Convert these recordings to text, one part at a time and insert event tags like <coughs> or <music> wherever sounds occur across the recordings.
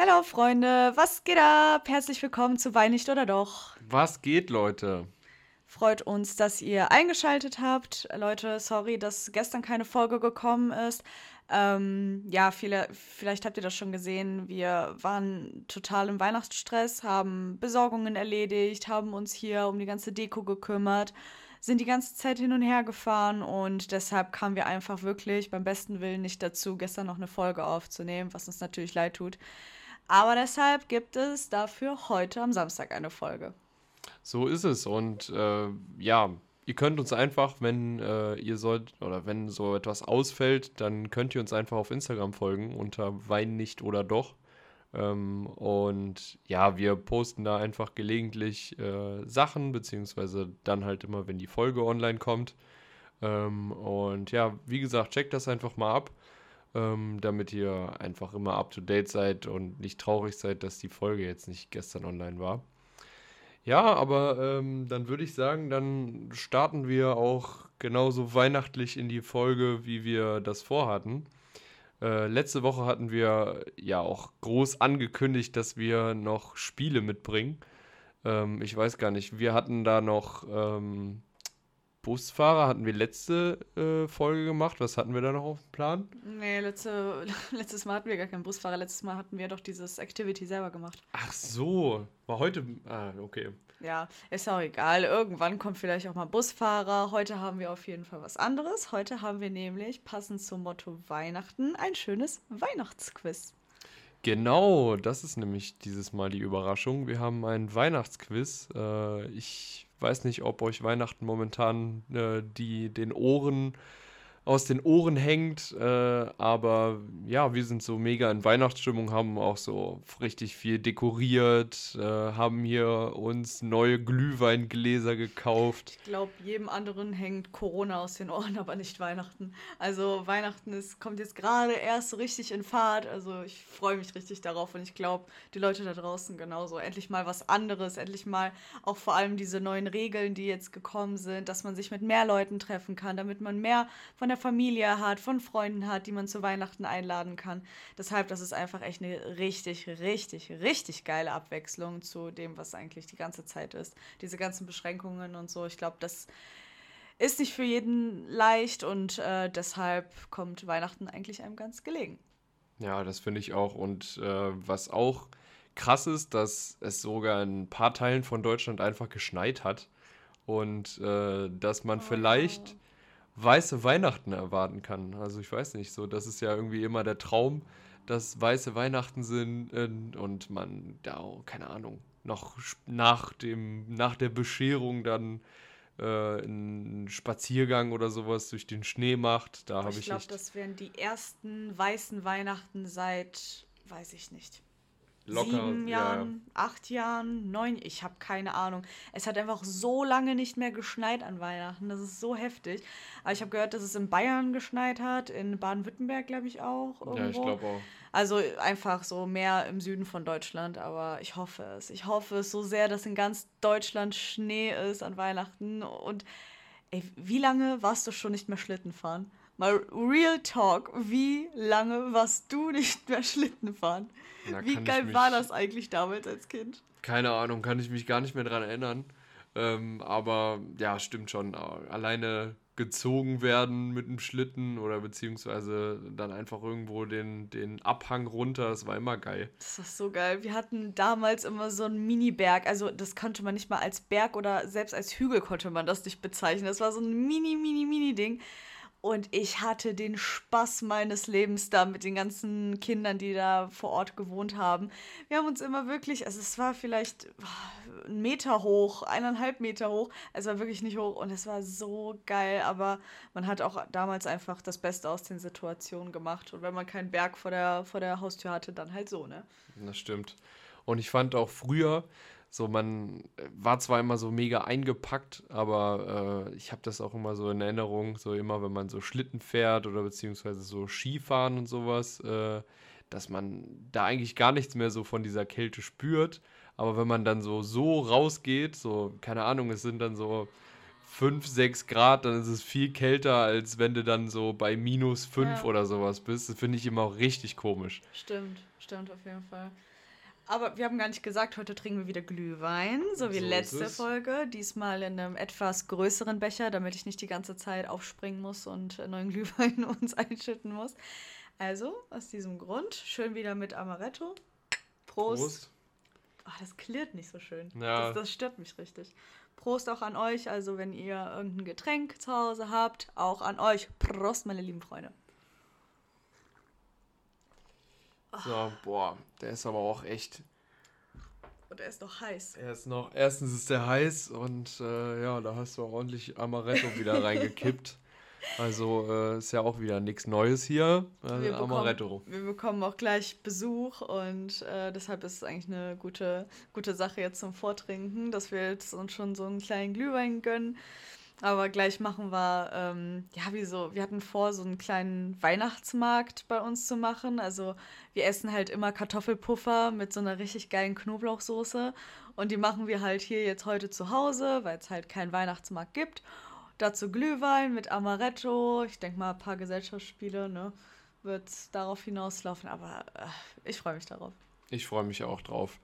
Hallo Freunde, was geht ab? Herzlich willkommen zu Wein nicht oder doch. Was geht, Leute? Freut uns, dass ihr eingeschaltet habt. Leute, sorry, dass gestern keine Folge gekommen ist. Ähm, ja, viele, vielleicht habt ihr das schon gesehen. Wir waren total im Weihnachtsstress, haben Besorgungen erledigt, haben uns hier um die ganze Deko gekümmert, sind die ganze Zeit hin und her gefahren und deshalb kamen wir einfach wirklich beim besten Willen nicht dazu, gestern noch eine Folge aufzunehmen, was uns natürlich leid tut. Aber deshalb gibt es dafür heute am Samstag eine Folge. So ist es. Und äh, ja, ihr könnt uns einfach, wenn äh, ihr sollt oder wenn so etwas ausfällt, dann könnt ihr uns einfach auf Instagram folgen unter Wein nicht oder doch. Ähm, und ja, wir posten da einfach gelegentlich äh, Sachen, beziehungsweise dann halt immer, wenn die Folge online kommt. Ähm, und ja, wie gesagt, checkt das einfach mal ab, ähm, damit ihr einfach immer up to date seid und nicht traurig seid, dass die Folge jetzt nicht gestern online war. Ja, aber ähm, dann würde ich sagen, dann starten wir auch genauso weihnachtlich in die Folge, wie wir das vorhatten. Äh, letzte Woche hatten wir ja auch groß angekündigt, dass wir noch Spiele mitbringen. Ähm, ich weiß gar nicht, wir hatten da noch ähm, Busfahrer, hatten wir letzte äh, Folge gemacht. Was hatten wir da noch auf dem Plan? Nee, letzte, <laughs> letztes Mal hatten wir gar keinen Busfahrer. Letztes Mal hatten wir doch dieses Activity selber gemacht. Ach so, war heute. Ah, okay. Ja, ist auch egal. Irgendwann kommt vielleicht auch mal Busfahrer. Heute haben wir auf jeden Fall was anderes. Heute haben wir nämlich, passend zum Motto Weihnachten, ein schönes Weihnachtsquiz. Genau, das ist nämlich dieses Mal die Überraschung. Wir haben ein Weihnachtsquiz. Äh, ich weiß nicht, ob euch Weihnachten momentan äh, die, den Ohren aus den Ohren hängt. Äh, aber ja, wir sind so mega in Weihnachtsstimmung, haben auch so richtig viel dekoriert, äh, haben hier uns neue Glühweingläser gekauft. Ich glaube, jedem anderen hängt Corona aus den Ohren, aber nicht Weihnachten. Also Weihnachten ist, kommt jetzt gerade erst richtig in Fahrt. Also ich freue mich richtig darauf und ich glaube, die Leute da draußen genauso. Endlich mal was anderes, endlich mal auch vor allem diese neuen Regeln, die jetzt gekommen sind, dass man sich mit mehr Leuten treffen kann, damit man mehr von der Familie hat, von Freunden hat, die man zu Weihnachten einladen kann. Deshalb, das ist einfach echt eine richtig, richtig, richtig geile Abwechslung zu dem, was eigentlich die ganze Zeit ist. Diese ganzen Beschränkungen und so. Ich glaube, das ist nicht für jeden leicht und äh, deshalb kommt Weihnachten eigentlich einem ganz gelegen. Ja, das finde ich auch. Und äh, was auch krass ist, dass es sogar in ein paar Teilen von Deutschland einfach geschneit hat. Und äh, dass man oh. vielleicht weiße Weihnachten erwarten kann. Also ich weiß nicht, so das ist ja irgendwie immer der Traum, dass weiße Weihnachten sind und man da, keine Ahnung, noch nach dem nach der Bescherung dann äh, einen Spaziergang oder sowas durch den Schnee macht. Da habe ich. Ich glaube, das wären die ersten weißen Weihnachten seit, weiß ich nicht, locker, sieben Jahren, ja. acht Jahren, neun, ich habe keine Ahnung. Es hat einfach so lange nicht mehr geschneit an Weihnachten. Das ist so heftig. Aber ich habe gehört, dass es in Bayern geschneit hat, in Baden-Württemberg, glaube ich, auch. Irgendwo. Ja, ich glaube auch. Also einfach so mehr im Süden von Deutschland, aber ich hoffe es. Ich hoffe es so sehr, dass in ganz Deutschland Schnee ist an Weihnachten. Und ey, wie lange warst du schon nicht mehr Schlitten fahren? Mal Real Talk, wie lange warst du nicht mehr Schlitten fahren? Na, wie geil war das eigentlich damals als Kind? Keine Ahnung, kann ich mich gar nicht mehr dran erinnern. Ähm, aber ja, stimmt schon. Alleine gezogen werden mit einem Schlitten oder beziehungsweise dann einfach irgendwo den, den Abhang runter. Das war immer geil. Das war so geil. Wir hatten damals immer so einen Mini-Berg. Also das konnte man nicht mal als Berg oder selbst als Hügel konnte man das nicht bezeichnen. Das war so ein mini, mini, mini Ding. Und ich hatte den Spaß meines Lebens da mit den ganzen Kindern, die da vor Ort gewohnt haben. Wir haben uns immer wirklich, also es war vielleicht ah, ein Meter hoch, eineinhalb Meter hoch. Es war wirklich nicht hoch und es war so geil. Aber man hat auch damals einfach das Beste aus den Situationen gemacht. Und wenn man keinen Berg vor der, vor der Haustür hatte, dann halt so, ne? Das stimmt. Und ich fand auch früher, so, man äh, war zwar immer so mega eingepackt, aber äh, ich habe das auch immer so in Erinnerung, so immer, wenn man so Schlitten fährt oder beziehungsweise so Skifahren und sowas, äh, dass man da eigentlich gar nichts mehr so von dieser Kälte spürt. Aber wenn man dann so, so rausgeht, so, keine Ahnung, es sind dann so 5, 6 Grad, dann ist es viel kälter, als wenn du dann so bei minus 5 ja. oder sowas bist. Das finde ich immer auch richtig komisch. Stimmt, stimmt auf jeden Fall. Aber wir haben gar nicht gesagt, heute trinken wir wieder Glühwein, so wie so letzte Folge. Diesmal in einem etwas größeren Becher, damit ich nicht die ganze Zeit aufspringen muss und neuen Glühwein <laughs> uns einschütten muss. Also, aus diesem Grund, schön wieder mit Amaretto. Prost. Prost. Ach, das klirrt nicht so schön. Ja. Das, das stört mich richtig. Prost auch an euch. Also, wenn ihr irgendein Getränk zu Hause habt, auch an euch. Prost, meine lieben Freunde. So, boah, der ist aber auch echt. Und er ist noch heiß. Er ist noch, erstens ist der heiß und äh, ja, da hast du ordentlich Amaretto wieder <laughs> reingekippt. Also äh, ist ja auch wieder nichts Neues hier. Äh, wir Amaretto. Bekommen, wir bekommen auch gleich Besuch und äh, deshalb ist es eigentlich eine gute, gute Sache jetzt zum Vortrinken, dass wir jetzt uns schon so einen kleinen Glühwein gönnen. Aber gleich machen wir, ähm, ja, wieso? Wir hatten vor, so einen kleinen Weihnachtsmarkt bei uns zu machen. Also wir essen halt immer Kartoffelpuffer mit so einer richtig geilen Knoblauchsoße. Und die machen wir halt hier jetzt heute zu Hause, weil es halt keinen Weihnachtsmarkt gibt. Dazu Glühwein mit Amaretto. Ich denke mal, ein paar Gesellschaftsspiele, ne? Wird darauf hinauslaufen. Aber äh, ich freue mich darauf. Ich freue mich auch drauf.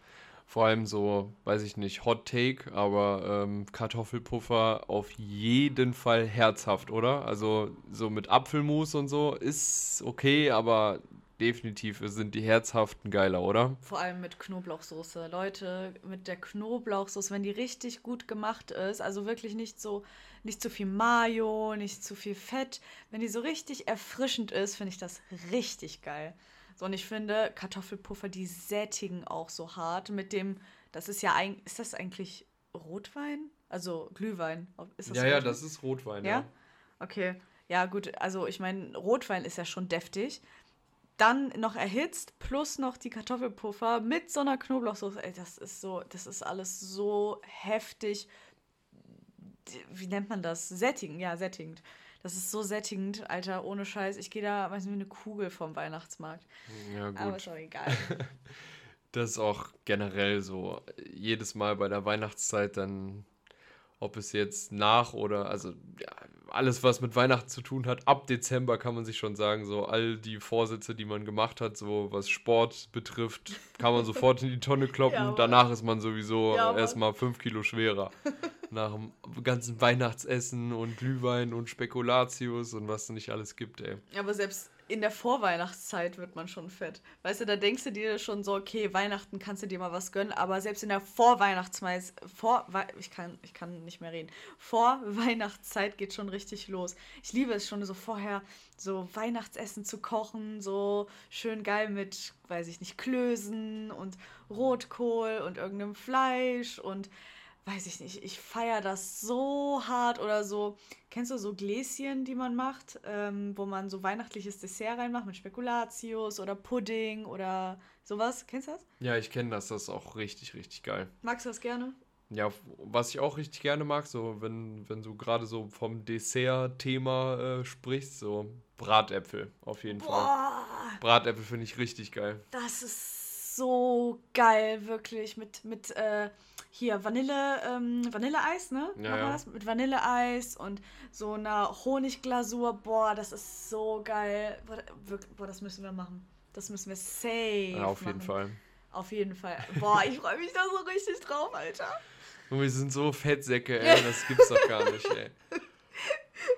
Vor allem so, weiß ich nicht, Hot Take, aber ähm, Kartoffelpuffer auf jeden Fall herzhaft, oder? Also so mit Apfelmus und so ist okay, aber definitiv sind die herzhaften geiler, oder? Vor allem mit Knoblauchsoße. Leute, mit der Knoblauchsoße, wenn die richtig gut gemacht ist, also wirklich nicht so, nicht zu viel Mayo, nicht zu viel Fett, wenn die so richtig erfrischend ist, finde ich das richtig geil. So, und ich finde, Kartoffelpuffer, die sättigen auch so hart mit dem, das ist ja eigentlich, ist das eigentlich Rotwein? Also Glühwein. Ist das ja, Rotwein? ja, das ist Rotwein, ja. ja. Okay. Ja, gut, also ich meine, Rotwein ist ja schon deftig. Dann noch erhitzt, plus noch die Kartoffelpuffer mit so einer Knoblauchsoße. Ey, das ist so, das ist alles so heftig. Wie nennt man das? Sättigend, ja, sättigend. Das ist so sättigend, Alter, ohne Scheiß. Ich gehe da, weiß nicht, wie eine Kugel vom Weihnachtsmarkt. Ja, gut. Aber ist auch egal. <laughs> das ist auch generell so. Jedes Mal bei der Weihnachtszeit dann, ob es jetzt nach oder, also ja, alles, was mit Weihnachten zu tun hat, ab Dezember kann man sich schon sagen, so all die Vorsätze, die man gemacht hat, so was Sport betrifft, kann man sofort in die Tonne <laughs> kloppen. Ja, Danach ist man sowieso ja, erstmal fünf Kilo schwerer <laughs> nach dem ganzen Weihnachtsessen und Glühwein und Spekulatius und was es nicht alles gibt, ey. Aber selbst in der Vorweihnachtszeit wird man schon fett. Weißt du, da denkst du dir schon so, okay, Weihnachten kannst du dir mal was gönnen, aber selbst in der Vorweihnachtszeit, vor, ich kann, ich kann nicht mehr reden, Vorweihnachtszeit geht schon richtig los. Ich liebe es schon so vorher, so Weihnachtsessen zu kochen, so schön geil mit, weiß ich nicht, Klößen und Rotkohl und irgendeinem Fleisch und weiß ich nicht, ich feiere das so hart oder so. Kennst du so Gläschen, die man macht, ähm, wo man so weihnachtliches Dessert reinmacht mit Spekulatius oder Pudding oder sowas? Kennst du das? Ja, ich kenne das, das ist auch richtig, richtig geil. Magst du das gerne? Ja, was ich auch richtig gerne mag, so wenn, wenn du gerade so vom Dessert-Thema äh, sprichst, so Bratäpfel auf jeden Boah. Fall. Bratäpfel finde ich richtig geil. Das ist so geil, wirklich. Mit, mit äh, hier Vanille, ähm, Vanilleeis, ne? Ja, ja. Das? Mit Vanilleeis und so einer Honigglasur. Boah, das ist so geil. Boah, das müssen wir machen. Das müssen wir safe Ja, auf machen. jeden Fall. Auf jeden Fall. Boah, ich freue mich da so richtig drauf, Alter. Und wir sind so Fettsäcke, ey. Das gibt's doch gar nicht, ey. <laughs>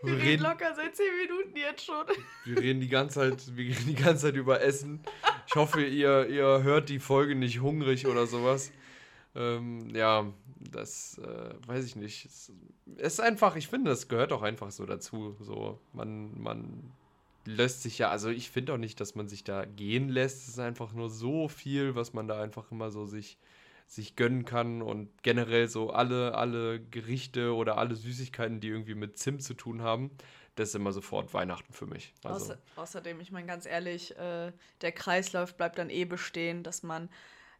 Wir, wir reden locker seit 10 Minuten jetzt schon. Wir reden die ganze Zeit, wir reden die ganze Zeit über Essen. Ich hoffe, ihr, ihr hört die Folge nicht hungrig oder sowas. Ähm, ja, das äh, weiß ich nicht. Es ist einfach, ich finde, das gehört auch einfach so dazu. So, man, man lässt sich ja, also ich finde auch nicht, dass man sich da gehen lässt. Es ist einfach nur so viel, was man da einfach immer so sich, sich gönnen kann und generell so alle, alle Gerichte oder alle Süßigkeiten, die irgendwie mit Zimt zu tun haben, das ist immer sofort Weihnachten für mich. Also. Außer, außerdem, ich meine ganz ehrlich, äh, der Kreislauf bleibt dann eh bestehen, dass man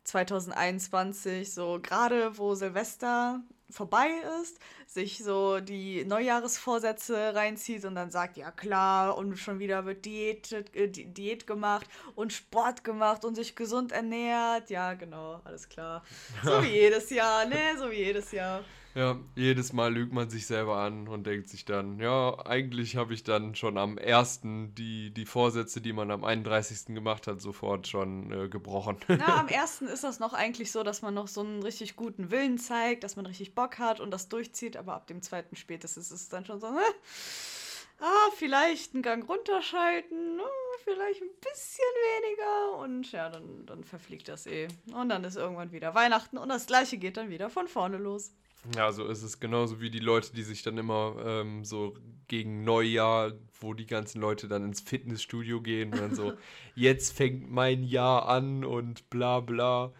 2021, so gerade wo Silvester vorbei ist, sich so die Neujahresvorsätze reinzieht und dann sagt, ja klar, und schon wieder wird Diät, äh, Diät gemacht und Sport gemacht und sich gesund ernährt. Ja, genau, alles klar. So wie <laughs> jedes Jahr, ne? So wie jedes Jahr. Ja, jedes Mal lügt man sich selber an und denkt sich dann, ja, eigentlich habe ich dann schon am 1. die, die Vorsätze, die man am 31. gemacht hat, sofort schon äh, gebrochen. Na, <laughs> am 1. ist das noch eigentlich so, dass man noch so einen richtig guten Willen zeigt, dass man richtig Bock hat und das durchzieht, aber ab dem 2. spätestens ist es dann schon so, äh, <laughs> ah, vielleicht einen Gang runterschalten, oh, vielleicht ein bisschen weniger und ja, dann, dann verfliegt das eh. Und dann ist irgendwann wieder Weihnachten und das gleiche geht dann wieder von vorne los. Ja, so ist es genauso wie die Leute, die sich dann immer ähm, so gegen Neujahr, wo die ganzen Leute dann ins Fitnessstudio gehen und dann so, <laughs> jetzt fängt mein Jahr an und bla bla.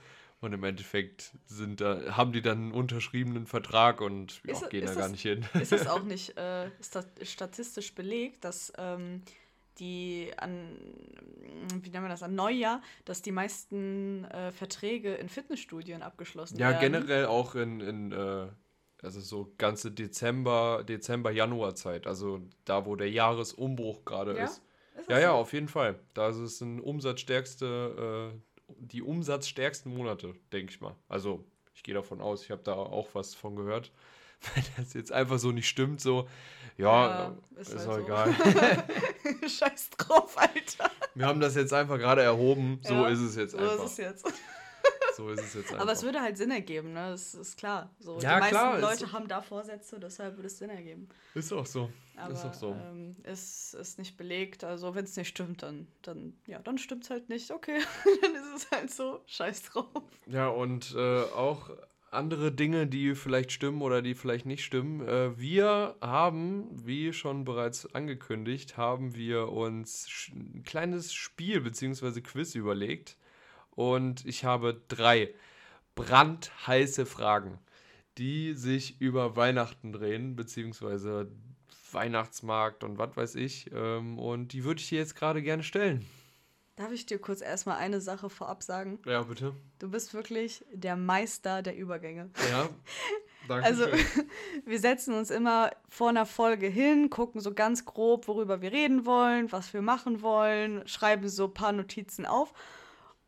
Und im Endeffekt sind da, haben die dann einen unterschriebenen Vertrag und ist, gehen ist da gar nicht hin. Ist es auch <laughs> nicht äh, statistisch belegt, dass ähm, die an, wie nennen wir das, an Neujahr, dass die meisten äh, Verträge in Fitnessstudien abgeschlossen ja, werden. Ja, generell auch in, in äh, also so ganze Dezember, Dezember, Januar Zeit, also da, wo der Jahresumbruch gerade ja? ist. ist ja, so? ja, auf jeden Fall. Da ist es ein umsatzstärkste, äh, die umsatzstärksten Monate, denke ich mal. Also ich gehe davon aus, ich habe da auch was von gehört. <laughs> Wenn das jetzt einfach so nicht stimmt, so, ja, ja ist, ist halt egal. <laughs> Scheiß drauf, Alter. Wir haben das jetzt einfach gerade erhoben, so ja, ist es jetzt einfach. So ist es jetzt. So ist es jetzt einfach. Aber es würde halt Sinn ergeben, ne? Das ist klar. So, ja, die meisten klar, Leute haben da Vorsätze, deshalb würde es Sinn ergeben. Ist auch so. Aber, ist auch so. Ähm, ist, ist nicht belegt. Also wenn es nicht stimmt, dann, dann, ja, dann stimmt es halt nicht. Okay, <laughs> dann ist es halt so. Scheiß drauf. Ja, und äh, auch andere Dinge, die vielleicht stimmen oder die vielleicht nicht stimmen. Äh, wir haben, wie schon bereits angekündigt, haben wir uns ein kleines Spiel bzw. Quiz überlegt. Und ich habe drei brandheiße Fragen, die sich über Weihnachten drehen, beziehungsweise Weihnachtsmarkt und was weiß ich. Ähm, und die würde ich dir jetzt gerade gerne stellen. Darf ich dir kurz erstmal eine Sache vorab sagen? Ja, bitte. Du bist wirklich der Meister der Übergänge. Ja. <laughs> Danke also, <laughs> wir setzen uns immer vor einer Folge hin, gucken so ganz grob, worüber wir reden wollen, was wir machen wollen, schreiben so ein paar Notizen auf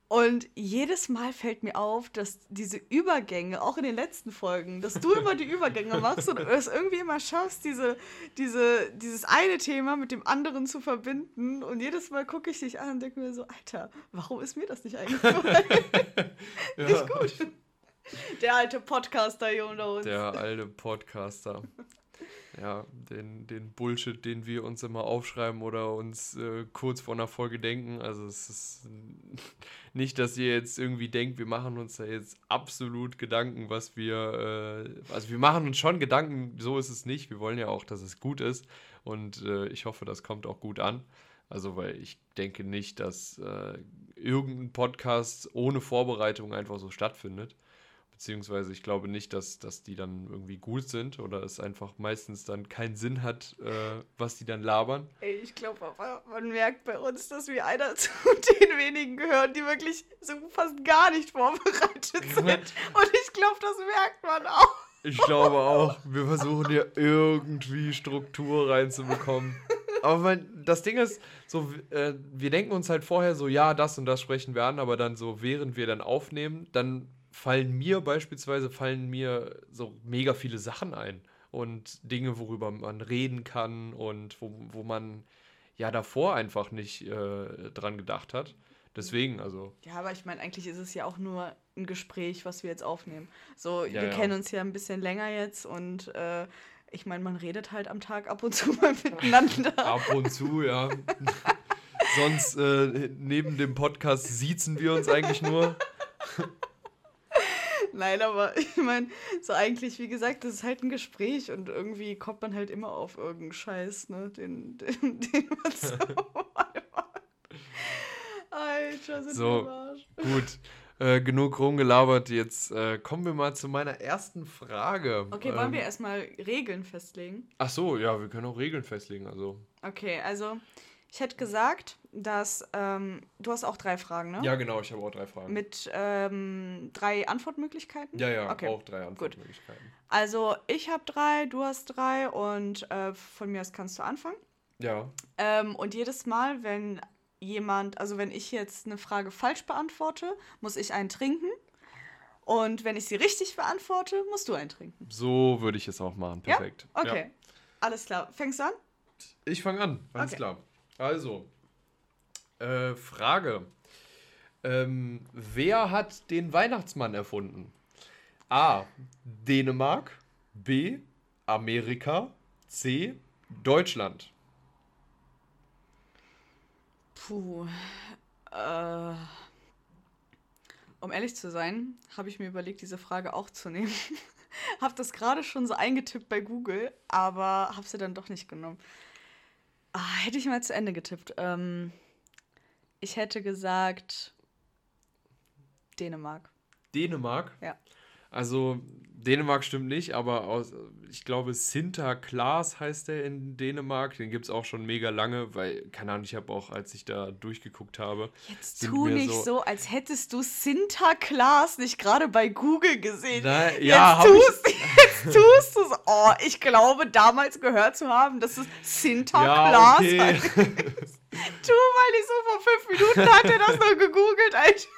und jedes Mal fällt mir auf, dass diese Übergänge, auch in den letzten Folgen, dass du immer die Übergänge machst und es irgendwie immer schaffst, diese, diese, dieses eine Thema mit dem anderen zu verbinden. Und jedes Mal gucke ich dich an und denke mir so, Alter, warum ist mir das nicht eingefallen? <laughs> ja. Nicht gut. Der alte Podcaster hier unter uns. Der alte Podcaster ja, den, den Bullshit, den wir uns immer aufschreiben oder uns äh, kurz vor einer Folge denken. Also es ist nicht, dass ihr jetzt irgendwie denkt, wir machen uns da jetzt absolut Gedanken, was wir, äh, also wir machen uns schon Gedanken, so ist es nicht. Wir wollen ja auch, dass es gut ist und äh, ich hoffe, das kommt auch gut an. Also weil ich denke nicht, dass äh, irgendein Podcast ohne Vorbereitung einfach so stattfindet. Beziehungsweise ich glaube nicht, dass, dass die dann irgendwie gut sind oder es einfach meistens dann keinen Sinn hat, äh, was die dann labern. Ey, ich glaube aber, man merkt bei uns, dass wir einer <laughs> zu den wenigen gehören, die wirklich so fast gar nicht vorbereitet <laughs> sind. Und ich glaube, das merkt man auch. Ich glaube auch, wir versuchen ja irgendwie Struktur reinzubekommen. Aber mein, das Ding ist, so, äh, wir denken uns halt vorher so, ja, das und das sprechen wir an, aber dann so, während wir dann aufnehmen, dann fallen mir beispielsweise, fallen mir so mega viele Sachen ein und Dinge, worüber man reden kann und wo, wo man ja davor einfach nicht äh, dran gedacht hat. Deswegen, also. Ja, aber ich meine, eigentlich ist es ja auch nur ein Gespräch, was wir jetzt aufnehmen. So, ja, wir ja. kennen uns ja ein bisschen länger jetzt und äh, ich meine, man redet halt am Tag ab und zu <laughs> mal miteinander. ab und zu, ja. <laughs> Sonst äh, neben dem Podcast siezen wir uns eigentlich nur. <laughs> Nein, aber <laughs> ich meine, so eigentlich, wie gesagt, das ist halt ein Gespräch und irgendwie kommt man halt immer auf irgendeinen Scheiß, ne? Den, <laughs> den, den man so <laughs> Alter, sind so, gut. Äh, genug rumgelabert. Jetzt äh, kommen wir mal zu meiner ersten Frage. Okay, wollen ähm, wir erstmal Regeln festlegen? Ach so, ja, wir können auch Regeln festlegen. Also. Okay, also ich hätte gesagt, dass ähm, du hast auch drei Fragen, ne? Ja, genau, ich habe auch drei Fragen. Mit ähm, drei Antwortmöglichkeiten? Ja, ja, okay. auch drei Antwortmöglichkeiten. Gut. Also ich habe drei, du hast drei und äh, von mir aus kannst du anfangen. Ja. Ähm, und jedes Mal, wenn jemand, also wenn ich jetzt eine Frage falsch beantworte, muss ich einen trinken. Und wenn ich sie richtig beantworte, musst du eintrinken. So würde ich es auch machen. Perfekt. Ja? Okay. Ja. Alles klar. Fängst du an? Ich fange an. Alles okay. klar. Also, äh, Frage. Ähm, wer hat den Weihnachtsmann erfunden? A. Dänemark. B. Amerika. C. Deutschland. Puh. Äh, um ehrlich zu sein, habe ich mir überlegt, diese Frage auch zu nehmen. <laughs> habe das gerade schon so eingetippt bei Google, aber habe sie dann doch nicht genommen. Ah, hätte ich mal zu Ende getippt. Ähm, ich hätte gesagt Dänemark. Dänemark? Ja. Also Dänemark stimmt nicht, aber aus, ich glaube, Sinterklaas heißt der in Dänemark. Den gibt es auch schon mega lange, weil, keine Ahnung, ich habe auch, als ich da durchgeschguckt habe. Jetzt tu nicht so, so, als hättest du Sinterklaas nicht gerade bei Google gesehen. Na, ja, <laughs> jetzt, tust, ich... jetzt tust du es. Oh, ich glaube, damals gehört zu haben, dass es Sinterklaas ja, okay. heißt. <laughs> tu mal nicht so vor fünf Minuten hat er das noch gegoogelt, Alter.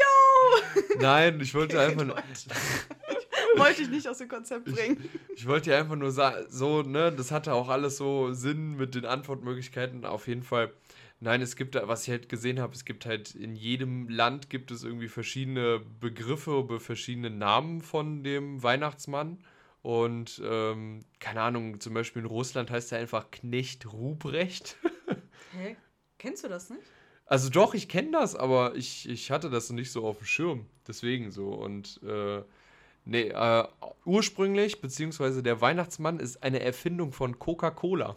Yo! Nein, ich wollte <laughs> einfach nur. <laughs> wollte ich nicht aus dem Konzept bringen. Ich, ich wollte dir einfach nur sagen, so, ne, das hatte auch alles so Sinn mit den Antwortmöglichkeiten. Auf jeden Fall. Nein, es gibt, was ich halt gesehen habe, es gibt halt in jedem Land gibt es irgendwie verschiedene Begriffe, verschiedene Namen von dem Weihnachtsmann. Und ähm, keine Ahnung, zum Beispiel in Russland heißt er einfach Knecht Ruprecht. <laughs> Hä? Kennst du das nicht? Also doch, ich kenne das, aber ich, ich hatte das nicht so auf dem Schirm. Deswegen so. Und äh, nee, äh, ursprünglich, beziehungsweise der Weihnachtsmann ist eine Erfindung von Coca-Cola.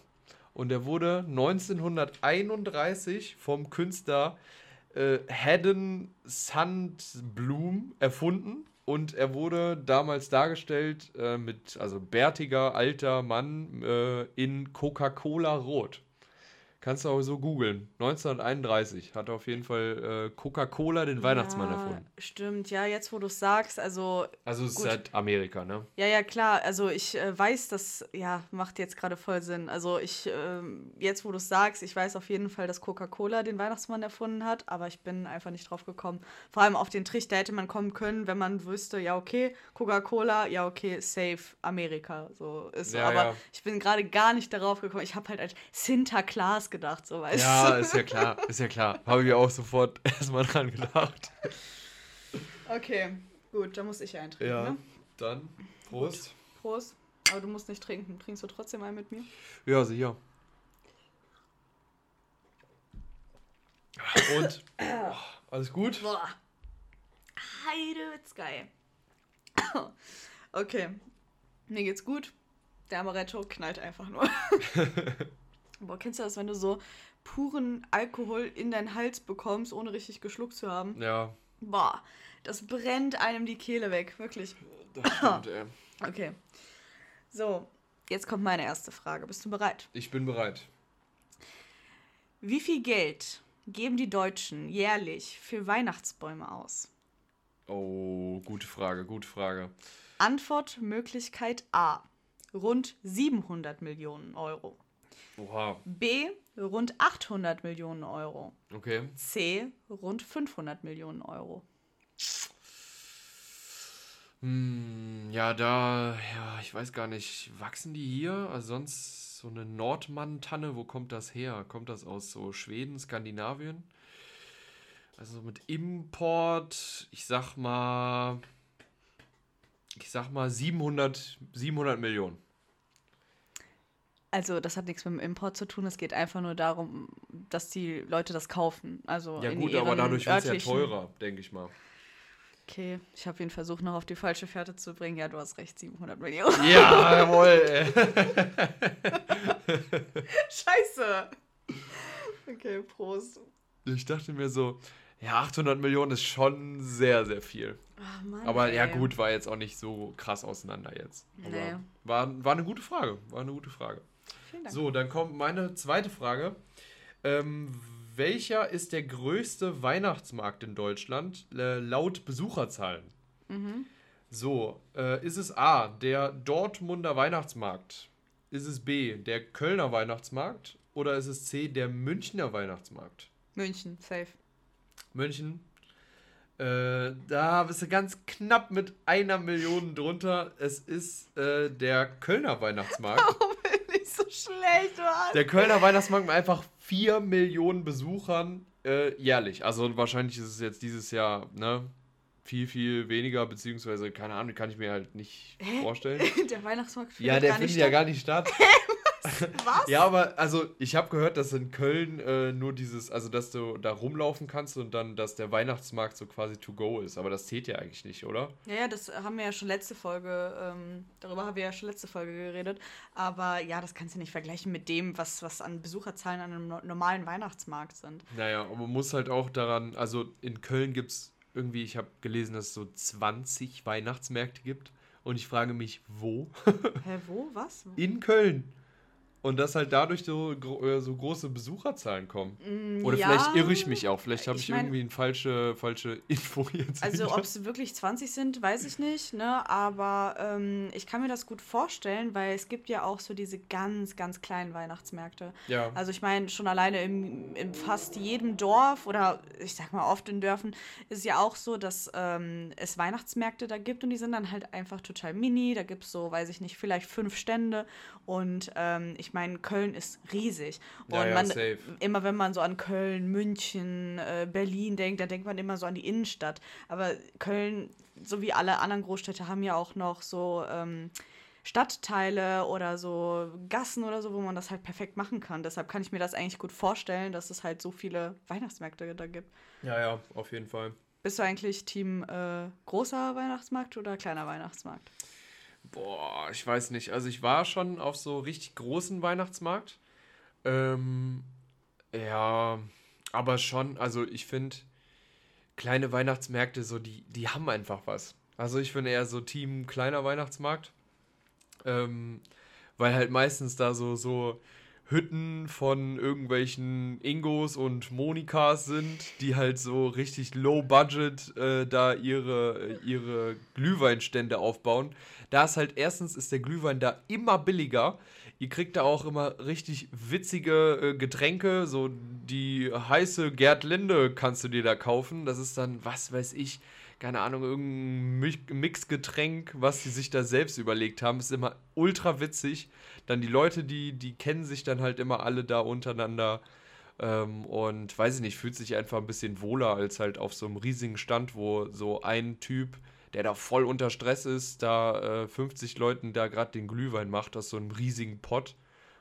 Und er wurde 1931 vom Künstler äh, Haddon Sandblum erfunden. Und er wurde damals dargestellt äh, mit, also bärtiger, alter Mann äh, in Coca-Cola Rot. Kannst du auch so googeln. 1931 hat auf jeden Fall äh, Coca-Cola den Weihnachtsmann ja, erfunden. Stimmt, ja, jetzt wo du es sagst, also. Also es gut. ist halt Amerika, ne? Ja, ja, klar. Also ich äh, weiß, das, ja, macht jetzt gerade voll Sinn. Also ich, äh, jetzt wo du es sagst, ich weiß auf jeden Fall, dass Coca-Cola den Weihnachtsmann erfunden hat, aber ich bin einfach nicht drauf gekommen. Vor allem auf den Trichter hätte man kommen können, wenn man wüsste, ja, okay, Coca-Cola, ja, okay, safe, Amerika. So ist ja, Aber ja. ich bin gerade gar nicht darauf gekommen. Ich habe halt als Sinterklaas gedacht, so weißt ja, du. Ja, ist ja klar, ist ja klar. Habe ich auch sofort <laughs> erstmal dran gedacht. Okay, gut, dann muss ich eintrinken. Ja, ne? dann Prost. Gut. Prost. Aber du musst nicht trinken. Trinkst du trotzdem einen mit mir? Ja, sicher. Und oh, <coughs> alles gut? Boah. geil. <coughs> okay. Mir geht's gut. Der Amaretto knallt einfach nur. <laughs> Boah, kennst du das, wenn du so puren Alkohol in deinen Hals bekommst, ohne richtig geschluckt zu haben? Ja. Boah, das brennt einem die Kehle weg, wirklich. Das stimmt, ey. <laughs> Okay. So, jetzt kommt meine erste Frage. Bist du bereit? Ich bin bereit. Wie viel Geld geben die Deutschen jährlich für Weihnachtsbäume aus? Oh, gute Frage, gute Frage. Antwortmöglichkeit A. Rund 700 Millionen Euro. Oha. B. Rund 800 Millionen Euro. Okay. C. Rund 500 Millionen Euro. Hm, ja, da, ja, ich weiß gar nicht, wachsen die hier? Also sonst so eine Nordmann-Tanne, wo kommt das her? Kommt das aus so Schweden, Skandinavien? Also mit Import, ich sag mal, ich sag mal 700, 700 Millionen. Also das hat nichts mit dem Import zu tun, es geht einfach nur darum, dass die Leute das kaufen. Also ja gut, aber dadurch wird es ja teurer, denke ich mal. Okay, ich habe ihn versucht, noch auf die falsche Fährte zu bringen. Ja, du hast recht, 700 Millionen. Ja, jawohl. <laughs> <laughs> Scheiße. Okay, Prost. Ich dachte mir so, ja, 800 Millionen ist schon sehr, sehr viel. Oh Mann, Aber ja, gut, war jetzt auch nicht so krass auseinander jetzt. Nee. war, war eine gute Frage. War eine gute Frage. Vielen Dank. So, dann kommt meine zweite Frage. Ähm, welcher ist der größte Weihnachtsmarkt in Deutschland äh, laut Besucherzahlen? Mhm. So, äh, ist es A, der Dortmunder Weihnachtsmarkt? Ist es B, der Kölner Weihnachtsmarkt? Oder ist es C, der Münchner Weihnachtsmarkt? München, safe. München. Äh, da bist du ganz knapp mit einer Million drunter. Es ist äh, der Kölner Weihnachtsmarkt. <laughs> Warum bin ich so schlecht, Mann? Der Kölner Weihnachtsmarkt mit einfach 4 Millionen Besuchern äh, jährlich. Also wahrscheinlich ist es jetzt dieses Jahr, ne? Viel, viel weniger, beziehungsweise, keine Ahnung, kann ich mir halt nicht Hä? vorstellen. <laughs> Der Weihnachtsmarkt findet Ja, der findet ja gar nicht statt. <laughs> Was? Ja, aber also ich habe gehört, dass in Köln äh, nur dieses, also dass du da rumlaufen kannst und dann, dass der Weihnachtsmarkt so quasi to go ist. Aber das zählt ja eigentlich nicht, oder? Ja, ja, das haben wir ja schon letzte Folge, ähm, darüber haben wir ja schon letzte Folge geredet. Aber ja, das kannst du nicht vergleichen mit dem, was, was an Besucherzahlen an einem normalen Weihnachtsmarkt sind. Naja, aber man muss halt auch daran, also in Köln gibt es irgendwie, ich habe gelesen, dass es so 20 Weihnachtsmärkte gibt. Und ich frage mich, wo? Hä, wo? Was? In Köln. Und dass halt dadurch so, äh, so große Besucherzahlen kommen. Mm, Oder ja, vielleicht irre ich mich auch. Vielleicht habe ich, ich mein, irgendwie eine falsche, falsche Info jetzt. Also ob es wirklich 20 sind, weiß ich nicht. Ne? Aber ähm, ich kann mir das gut vorstellen, weil es gibt ja auch so diese ganz, ganz kleinen Weihnachtsmärkte. Ja. Also ich meine, schon alleine im, in fast jedem Dorf oder ich sag mal oft in Dörfern ist es ja auch so, dass ähm, es Weihnachtsmärkte da gibt und die sind dann halt einfach total mini. Da gibt es so, weiß ich nicht, vielleicht fünf Stände. Und ähm, ich meine, Köln ist riesig. Und ja, ja, man, safe. immer wenn man so an Köln, München, äh, Berlin denkt, da denkt man immer so an die Innenstadt. Aber Köln, so wie alle anderen Großstädte, haben ja auch noch so ähm, Stadtteile oder so Gassen oder so, wo man das halt perfekt machen kann. Deshalb kann ich mir das eigentlich gut vorstellen, dass es halt so viele Weihnachtsmärkte da gibt. Ja, ja, auf jeden Fall. Bist du eigentlich Team äh, großer Weihnachtsmarkt oder kleiner Weihnachtsmarkt? Boah, ich weiß nicht. Also ich war schon auf so richtig großen Weihnachtsmarkt. Ähm, ja, aber schon, also ich finde, kleine Weihnachtsmärkte, so, die, die haben einfach was. Also ich finde eher so Team kleiner Weihnachtsmarkt. Ähm, weil halt meistens da so, so Hütten von irgendwelchen Ingos und Monikas sind, die halt so richtig low budget äh, da ihre, ihre Glühweinstände aufbauen. Da ist halt erstens ist der Glühwein da immer billiger. Ihr kriegt da auch immer richtig witzige äh, Getränke, so die heiße Gerd Linde kannst du dir da kaufen. Das ist dann, was weiß ich, keine Ahnung, irgendein Mixgetränk, was sie sich da selbst überlegt haben. Ist immer ultra witzig. Dann die Leute, die, die kennen sich dann halt immer alle da untereinander. Ähm, und weiß ich nicht, fühlt sich einfach ein bisschen wohler als halt auf so einem riesigen Stand, wo so ein Typ, der da voll unter Stress ist, da äh, 50 Leuten da gerade den Glühwein macht aus so einem riesigen Pott.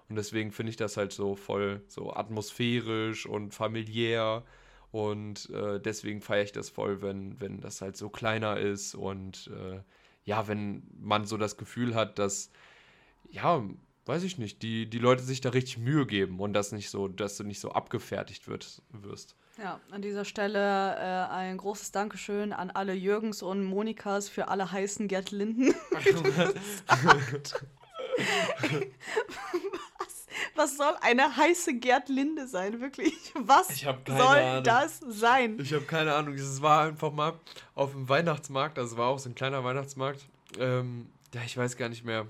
Und deswegen finde ich das halt so voll so atmosphärisch und familiär. Und äh, deswegen feiere ich das voll, wenn, wenn das halt so kleiner ist und äh, ja, wenn man so das Gefühl hat, dass, ja, weiß ich nicht, die, die Leute sich da richtig Mühe geben und das nicht so, dass du nicht so abgefertigt wird, wirst. Ja, an dieser Stelle äh, ein großes Dankeschön an alle Jürgens und Monikas für alle heißen Gerd Linden. <laughs> <laughs> <laughs> Was soll eine heiße Gerd Linde sein? Wirklich? Was soll Ahnung. das sein? Ich habe keine Ahnung. Es war einfach mal auf dem Weihnachtsmarkt, also es war auch so ein kleiner Weihnachtsmarkt. Ähm, ja, ich weiß gar nicht mehr.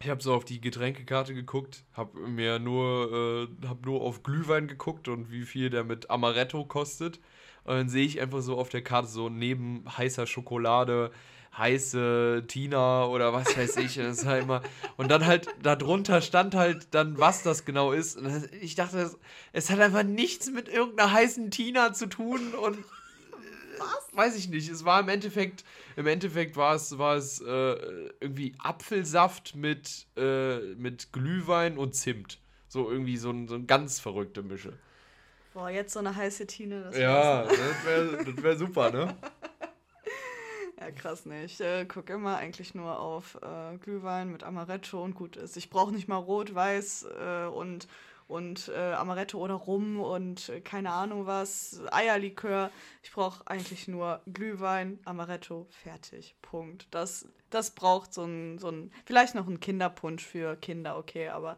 Ich habe so auf die Getränkekarte geguckt, habe mir nur, äh, hab nur auf Glühwein geguckt und wie viel der mit Amaretto kostet. Und dann sehe ich einfach so auf der Karte so neben heißer Schokolade heiße Tina oder was weiß ich. das halt immer, und dann halt darunter stand halt dann, was das genau ist. Und ich dachte, es hat einfach nichts mit irgendeiner heißen Tina zu tun und was? Weiß ich nicht. Es war im Endeffekt, im Endeffekt war es, war es äh, irgendwie Apfelsaft mit, äh, mit Glühwein und Zimt. So irgendwie so, ein, so eine ganz verrückte Mische. Boah, jetzt so eine heiße Tine. ja, das wäre wär super, ne? <laughs> <laughs> Ja, krass, ne? Ich äh, gucke immer eigentlich nur auf äh, Glühwein mit Amaretto und gut ist. Ich brauche nicht mal Rot, Weiß äh, und, und äh, Amaretto oder Rum und äh, keine Ahnung was, Eierlikör. Ich brauche eigentlich nur Glühwein, Amaretto, fertig. Punkt. Das, das braucht so ein, so ein, vielleicht noch ein Kinderpunsch für Kinder, okay, aber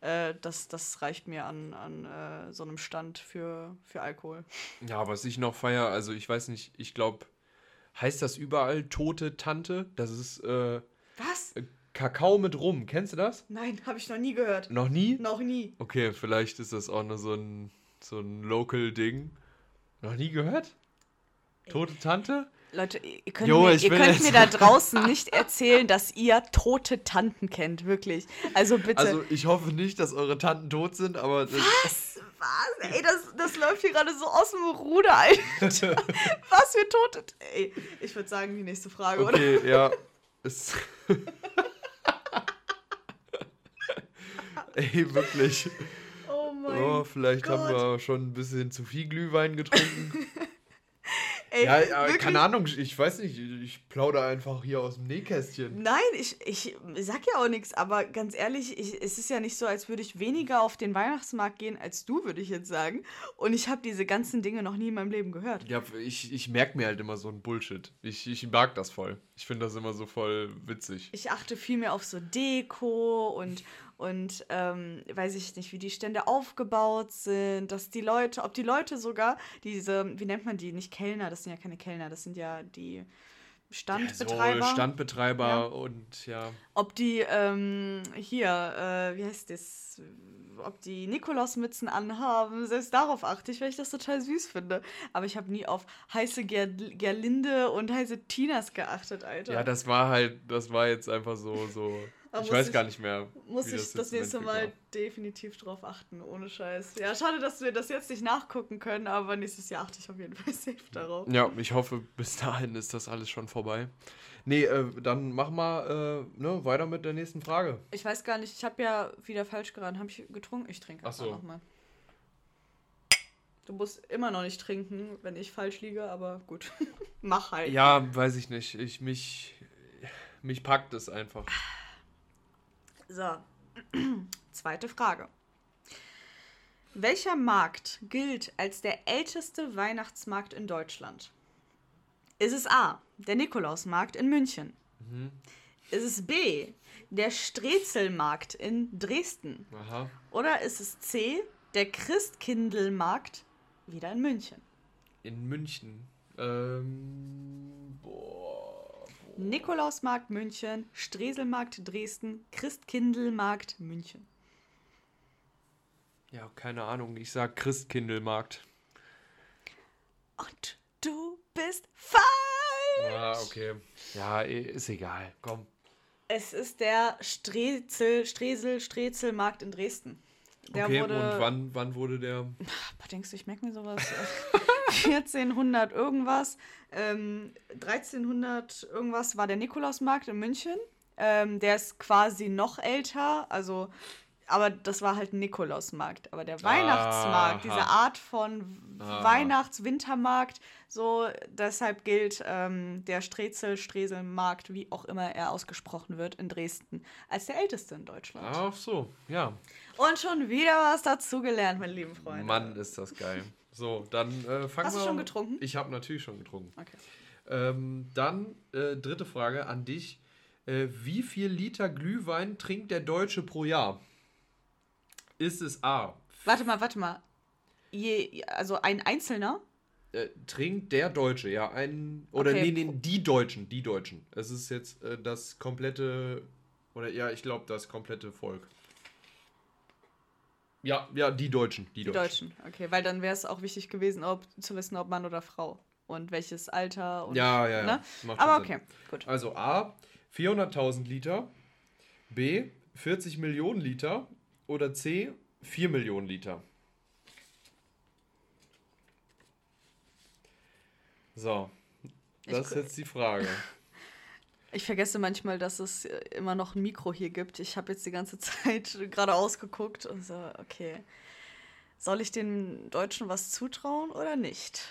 äh, das, das reicht mir an, an äh, so einem Stand für, für Alkohol. Ja, was ich noch feier, also ich weiß nicht, ich glaube, heißt das überall tote Tante. Das ist äh, Was? Äh, Kakao mit Rum. Kennst du das? Nein, habe ich noch nie gehört. Noch nie? Noch nie. Okay, vielleicht ist das auch nur so ein, so ein Local-Ding. Noch nie gehört? Tote Tante? Leute, ihr könnt, jo, mir, ihr könnt mir da <laughs> draußen nicht erzählen, dass ihr tote Tanten kennt, wirklich. Also bitte. Also ich hoffe nicht, dass eure Tanten tot sind, aber. Was? Was? Ey, das, das läuft hier gerade so aus dem Ruder, Alter. <laughs> Was für tote. Ey, ich würde sagen, die nächste Frage, okay, oder? Okay, ja. Es <laughs> Ey, wirklich. Oh mein oh, vielleicht Gott. haben wir schon ein bisschen zu viel Glühwein getrunken. Ey, ja, aber keine Ahnung, ich weiß nicht, ich plaudere einfach hier aus dem Nähkästchen. Nein, ich, ich sag ja auch nichts, aber ganz ehrlich, ich, es ist ja nicht so, als würde ich weniger auf den Weihnachtsmarkt gehen als du, würde ich jetzt sagen. Und ich habe diese ganzen Dinge noch nie in meinem Leben gehört. Ja, ich, ich merke mir halt immer so ein Bullshit. Ich, ich mag das voll. Ich finde das immer so voll witzig. Ich achte viel mehr auf so Deko und, und ähm, weiß ich nicht, wie die Stände aufgebaut sind, dass die Leute, ob die Leute sogar diese, wie nennt man die, nicht Kellner, das sind ja keine Kellner, das sind ja die Standbetreiber. Ja, so Standbetreiber ja. und ja. Ob die ähm, hier, äh, wie heißt das, ob die Nikolausmützen anhaben, selbst darauf achte ich, weil ich das total süß finde. Aber ich habe nie auf heiße Ger Gerlinde und heiße Tinas geachtet, Alter. Ja, das war halt, das war jetzt einfach so, so ich weiß ich, gar nicht mehr. Muss ich das, das nächste Mal definitiv drauf achten, ohne Scheiß. Ja, schade, dass wir das jetzt nicht nachgucken können, aber nächstes Jahr achte ich auf jeden Fall <laughs> safe darauf. Ja, ich hoffe, bis dahin ist das alles schon vorbei. Nee, äh, dann mach mal äh, ne, weiter mit der nächsten Frage. Ich weiß gar nicht, ich habe ja wieder falsch geraten. Habe ich getrunken? Ich trinke einfach so. nochmal. Du musst immer noch nicht trinken, wenn ich falsch liege, aber gut. <laughs> Mach halt. Ja, weiß ich nicht. Ich mich mich packt es einfach. So, <clears throat> zweite Frage. Welcher Markt gilt als der älteste Weihnachtsmarkt in Deutschland? Ist es A, der Nikolausmarkt in München? Mhm. Ist es B, der Strezelmarkt in Dresden? Aha. Oder ist es C, der Christkindelmarkt wieder in München? In München. Ähm, boah. Nikolausmarkt München, Streselmarkt Dresden, Christkindelmarkt München. Ja, keine Ahnung. Ich sag Christkindelmarkt. Und du bist falsch. Ah, okay. Ja, ist egal. Komm. Es ist der Strezel, Stresel, Strezelmarkt in Dresden. Der okay, wurde, und wann, wann wurde der? Ach, denkst du, ich merke mir sowas? <laughs> 1400 irgendwas. Ähm, 1300 irgendwas war der Nikolausmarkt in München. Ähm, der ist quasi noch älter, also aber das war halt ein Nikolausmarkt. Aber der Weihnachtsmarkt, Aha. diese Art von Weihnachts-Wintermarkt, so deshalb gilt ähm, der Strezel, Streselmarkt, wie auch immer er ausgesprochen wird, in Dresden, als der älteste in Deutschland. Ach so, ja. Und schon wieder was dazugelernt, meine lieben Freunde. Mann, ist das geil. So, dann äh, fangen wir. Hast du schon getrunken? Ich habe natürlich schon getrunken. Okay. Ähm, dann äh, dritte Frage an dich. Äh, wie viel Liter Glühwein trinkt der Deutsche pro Jahr? Ist es A. Warte mal, warte mal. Je, also ein Einzelner? Äh, trinkt der Deutsche, ja. Ein, oder okay. nee, nee, die Deutschen, die Deutschen. Es ist jetzt äh, das komplette, oder ja, ich glaube, das komplette Volk. Ja, ja, die Deutschen. Die, die Deutschen. Deutschen. okay. Weil dann wäre es auch wichtig gewesen, ob, zu wissen, ob Mann oder Frau. Und welches Alter. Und, ja, ja, ja. Ne? Aber okay, gut. Also A, 400.000 Liter. B, 40 Millionen Liter. Oder C, 4 Millionen Liter. So, das ist jetzt die Frage. <laughs> Ich vergesse manchmal, dass es immer noch ein Mikro hier gibt. Ich habe jetzt die ganze <laughs> Zeit gerade ausgeguckt und so, okay. Soll ich den Deutschen was zutrauen oder nicht?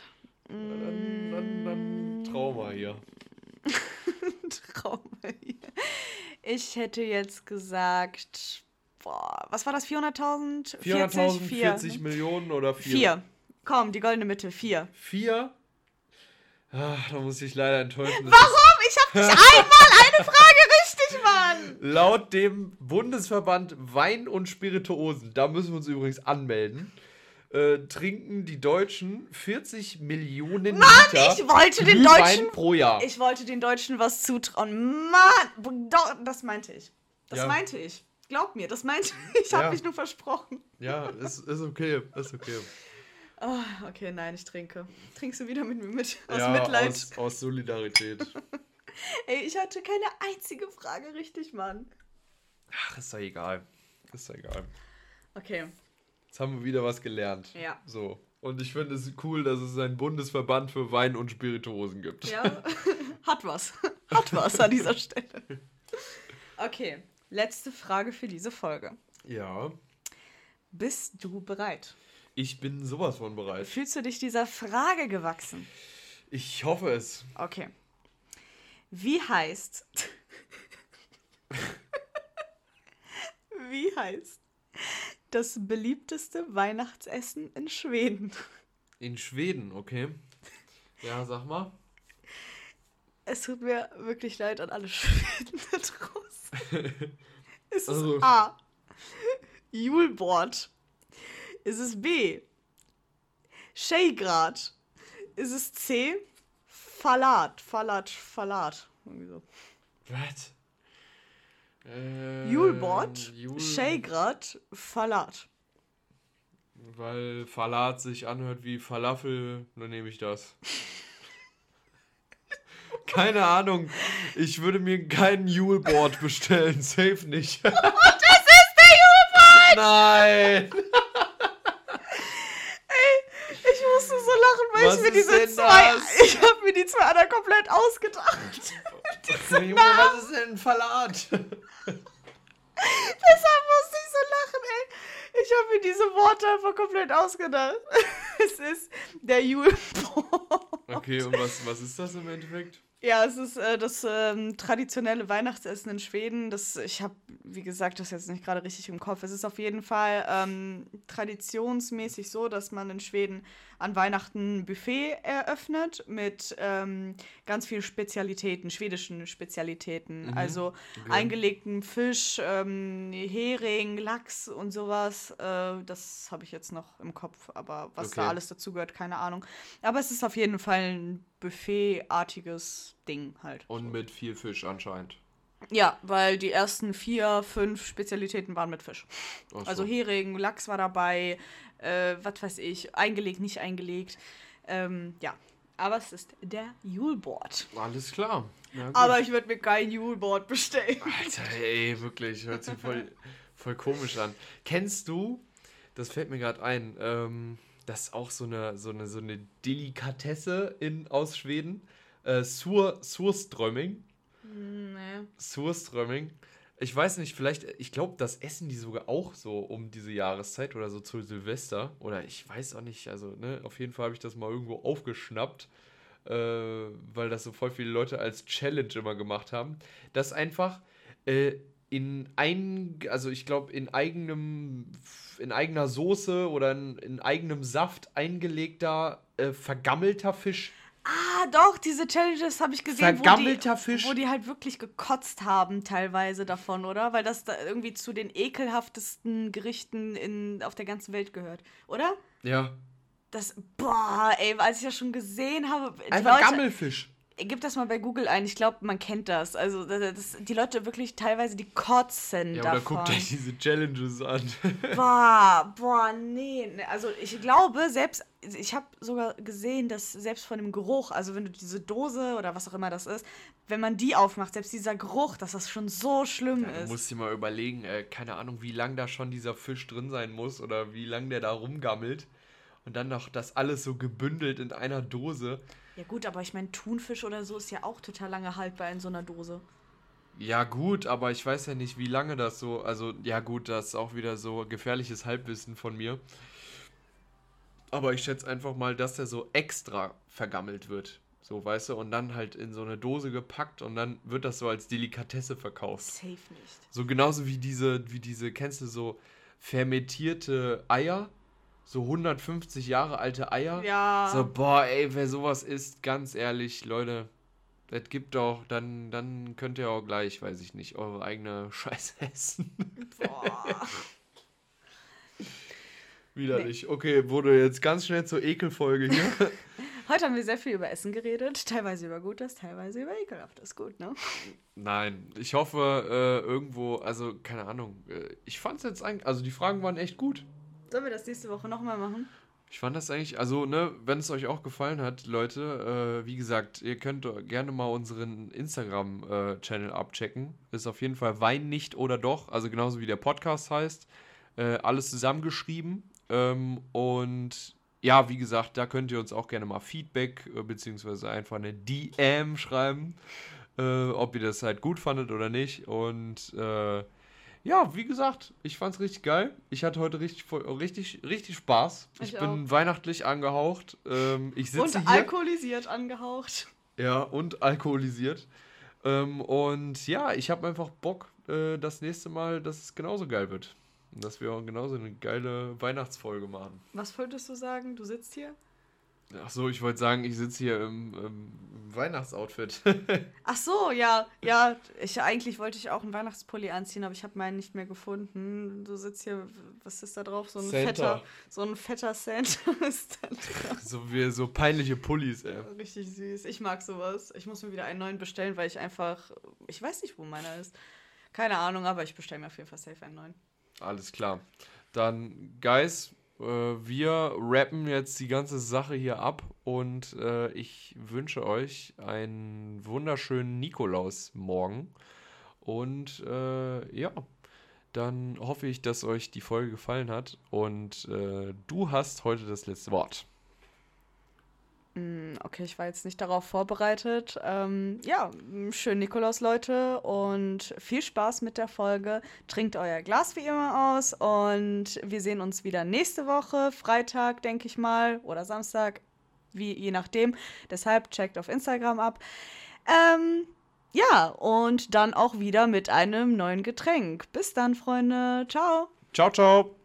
Dann, dann, dann trau mal hier. <laughs> trau mal hier. Ich hätte jetzt gesagt, boah, was war das? 400.000? 400.000, 40, 40 Millionen oder 4? 4. Komm, die goldene Mitte, 4. 4? Ach, da muss ich leider enttäuschen. Warum? Ich habe nicht einmal eine Frage richtig, Mann! Laut dem Bundesverband Wein und Spirituosen, da müssen wir uns übrigens anmelden, äh, trinken die Deutschen 40 Millionen Mann, Liter ich wollte den Deutschen pro Jahr. Ich wollte den Deutschen was zutrauen. Mann, das meinte ich. Das ja. meinte ich. Glaub mir, das meinte <laughs> ich. Ich habe ja. mich nur versprochen. Ja, ist, ist okay, ist okay. <laughs> Oh, okay, nein, ich trinke. Trinkst du wieder mit mir mit? Aus ja, Mitleid? Aus, aus Solidarität. <laughs> Ey, ich hatte keine einzige Frage richtig, Mann. Ach, ist doch egal. Ist doch egal. Okay. Jetzt haben wir wieder was gelernt. Ja. So. Und ich finde es cool, dass es einen Bundesverband für Wein und Spirituosen gibt. Ja, hat was. Hat was an dieser Stelle. Okay, letzte Frage für diese Folge. Ja. Bist du bereit? Ich bin sowas von bereit. Fühlst du dich dieser Frage gewachsen? Ich hoffe es. Okay. Wie heißt. <laughs> Wie heißt das beliebteste Weihnachtsessen in Schweden? In Schweden, okay. Ja, sag mal. Es tut mir wirklich leid an alle Schweden da draußen. <laughs> Ist es also. A. Julbord? Ist es B. Shaygrad? Ist es C. Falat? Falat, Falat. Irgendwie so. Was? Äh, Julbord, Jul Shaygrad, Falat. Weil Falat sich anhört wie Falafel, dann nehme ich das. <laughs> Keine Ahnung. Ich würde mir kein Juleboard bestellen. Safe nicht. <laughs> das ist der Juleboard! Nein! <laughs> Ey, ich musste so lachen, weil was ich mir diese zwei. Das? <laughs> Ich habe mir die zwei anderen komplett ausgedacht. Junge, was ist denn ein Falat? Deshalb musste ich so lachen, ey. Ich habe mir diese Worte einfach komplett ausgedacht. es ist der Juleboard. Okay, und was, was ist das im Endeffekt? Ja, es ist äh, das ähm, traditionelle Weihnachtsessen in Schweden. Das, ich habe, wie gesagt, das jetzt nicht gerade richtig im Kopf. Es ist auf jeden Fall ähm, traditionsmäßig so, dass man in Schweden an Weihnachten ein Buffet eröffnet mit ähm, ganz vielen Spezialitäten, schwedischen Spezialitäten. Mhm. Also okay. eingelegten Fisch, ähm, Hering, Lachs und sowas. Äh, das habe ich jetzt noch im Kopf, aber was okay. da alles dazu gehört, keine Ahnung. Aber es ist auf jeden Fall ein Buffet-artiges Ding halt. Und mit viel Fisch anscheinend. Ja, weil die ersten vier, fünf Spezialitäten waren mit Fisch. So. Also Hering, Lachs war dabei, äh, was weiß ich, eingelegt, nicht eingelegt. Ähm, ja, aber es ist der Juleboard. Alles klar. aber ich würde mir kein Juleboard bestellen. Alter, ey, wirklich, hört sich voll, voll komisch an. Kennst du, das fällt mir gerade ein, ähm, das ist auch so eine, so eine, so eine Delikatesse in, aus Schweden. Äh, Sur, Surströmming. Nee. Surströmming. Ich weiß nicht, vielleicht, ich glaube, das essen die sogar auch so um diese Jahreszeit oder so zu Silvester. Oder ich weiß auch nicht, also, ne, auf jeden Fall habe ich das mal irgendwo aufgeschnappt, äh, weil das so voll viele Leute als Challenge immer gemacht haben. Das einfach äh, in ein, also ich glaube, in eigenem, in eigener Soße oder in, in eigenem Saft eingelegter, äh, vergammelter Fisch Ah, doch, diese Challenges habe ich gesehen, Vergammelter wo die, Fisch. wo die halt wirklich gekotzt haben, teilweise davon, oder? Weil das da irgendwie zu den ekelhaftesten Gerichten in, auf der ganzen Welt gehört, oder? Ja. Das, boah, ey, als ich das schon gesehen habe. Einfach Leute, Gammelfisch. Gib das mal bei Google ein, ich glaube, man kennt das. Also, das, das, die Leute wirklich teilweise, die kotzen ja, davon. oder guckt euch diese Challenges an. boah, boah, nee. Also, ich glaube, selbst, ich habe sogar gesehen, dass selbst von dem Geruch, also wenn du diese Dose oder was auch immer das ist, wenn man die aufmacht, selbst dieser Geruch, dass das schon so schlimm ja, ist. Du musst dir mal überlegen, äh, keine Ahnung, wie lang da schon dieser Fisch drin sein muss oder wie lang der da rumgammelt. Und dann noch das alles so gebündelt in einer Dose. Ja gut, aber ich meine, Thunfisch oder so ist ja auch total lange haltbar in so einer Dose. Ja gut, aber ich weiß ja nicht, wie lange das so, also ja gut, das ist auch wieder so gefährliches Halbwissen von mir. Aber ich schätze einfach mal, dass der so extra vergammelt wird. So, weißt du, und dann halt in so eine Dose gepackt und dann wird das so als Delikatesse verkauft. Safe nicht. So genauso wie diese, wie diese, kennst du so fermentierte Eier? so 150 Jahre alte Eier. Ja. So, boah, ey, wer sowas isst, ganz ehrlich, Leute, das gibt doch, dann, dann könnt ihr auch gleich, weiß ich nicht, eure eigene <laughs> Scheiße essen. Boah. Widerlich. Nee. Okay, wurde jetzt ganz schnell zur Ekelfolge hier. <laughs> Heute haben wir sehr viel über Essen geredet, teilweise über Gutes, teilweise über Ekelhaftes. Gut, ne? Nein, ich hoffe äh, irgendwo, also keine Ahnung, äh, ich fand es jetzt eigentlich, also die Fragen waren echt gut. Sollen wir das nächste Woche nochmal machen? Ich fand das eigentlich, also, ne, wenn es euch auch gefallen hat, Leute, äh, wie gesagt, ihr könnt gerne mal unseren Instagram-Channel äh, abchecken. Ist auf jeden Fall Wein nicht oder doch, also genauso wie der Podcast heißt. Äh, alles zusammengeschrieben. Ähm, und ja, wie gesagt, da könnt ihr uns auch gerne mal Feedback äh, beziehungsweise einfach eine DM schreiben, äh, ob ihr das halt gut fandet oder nicht. Und äh, ja, wie gesagt, ich fand's richtig geil. Ich hatte heute richtig, richtig, richtig Spaß. Ich, ich bin auch. weihnachtlich angehaucht. Ähm, ich sitze und hier. alkoholisiert angehaucht. Ja, und alkoholisiert. Ähm, und ja, ich habe einfach Bock, äh, das nächste Mal, dass es genauso geil wird. Und dass wir auch genauso eine geile Weihnachtsfolge machen. Was wolltest du sagen? Du sitzt hier? Ach so, ich wollte sagen, ich sitze hier im, im Weihnachtsoutfit. <laughs> Ach so, ja, ja. Ich, eigentlich wollte ich auch einen Weihnachtspulli anziehen, aber ich habe meinen nicht mehr gefunden. Du sitzt hier, was ist da drauf? So ein Santa. fetter, so ein fetter Santa <laughs> ist da drauf. So wie so peinliche Pullis, ey. Richtig süß. Ich mag sowas. Ich muss mir wieder einen neuen bestellen, weil ich einfach, ich weiß nicht, wo meiner ist. Keine Ahnung, aber ich bestelle mir auf jeden Fall safe einen neuen. Alles klar. Dann, Guys, äh, wir rappen jetzt die ganze Sache hier ab und äh, ich wünsche euch einen wunderschönen Nikolaus morgen. Und äh, ja, dann hoffe ich, dass euch die Folge gefallen hat und äh, du hast heute das letzte Wort. Mm, okay, ich war jetzt nicht darauf vorbereitet. Ähm, ja, schön Nikolaus, Leute, und viel Spaß mit der Folge. Trinkt euer Glas wie immer aus und wir sehen uns wieder nächste Woche, Freitag, denke ich mal, oder Samstag, wie, je nachdem. Deshalb checkt auf Instagram ab. Ähm, ja, und dann auch wieder mit einem neuen Getränk. Bis dann, Freunde. Ciao. Ciao, ciao.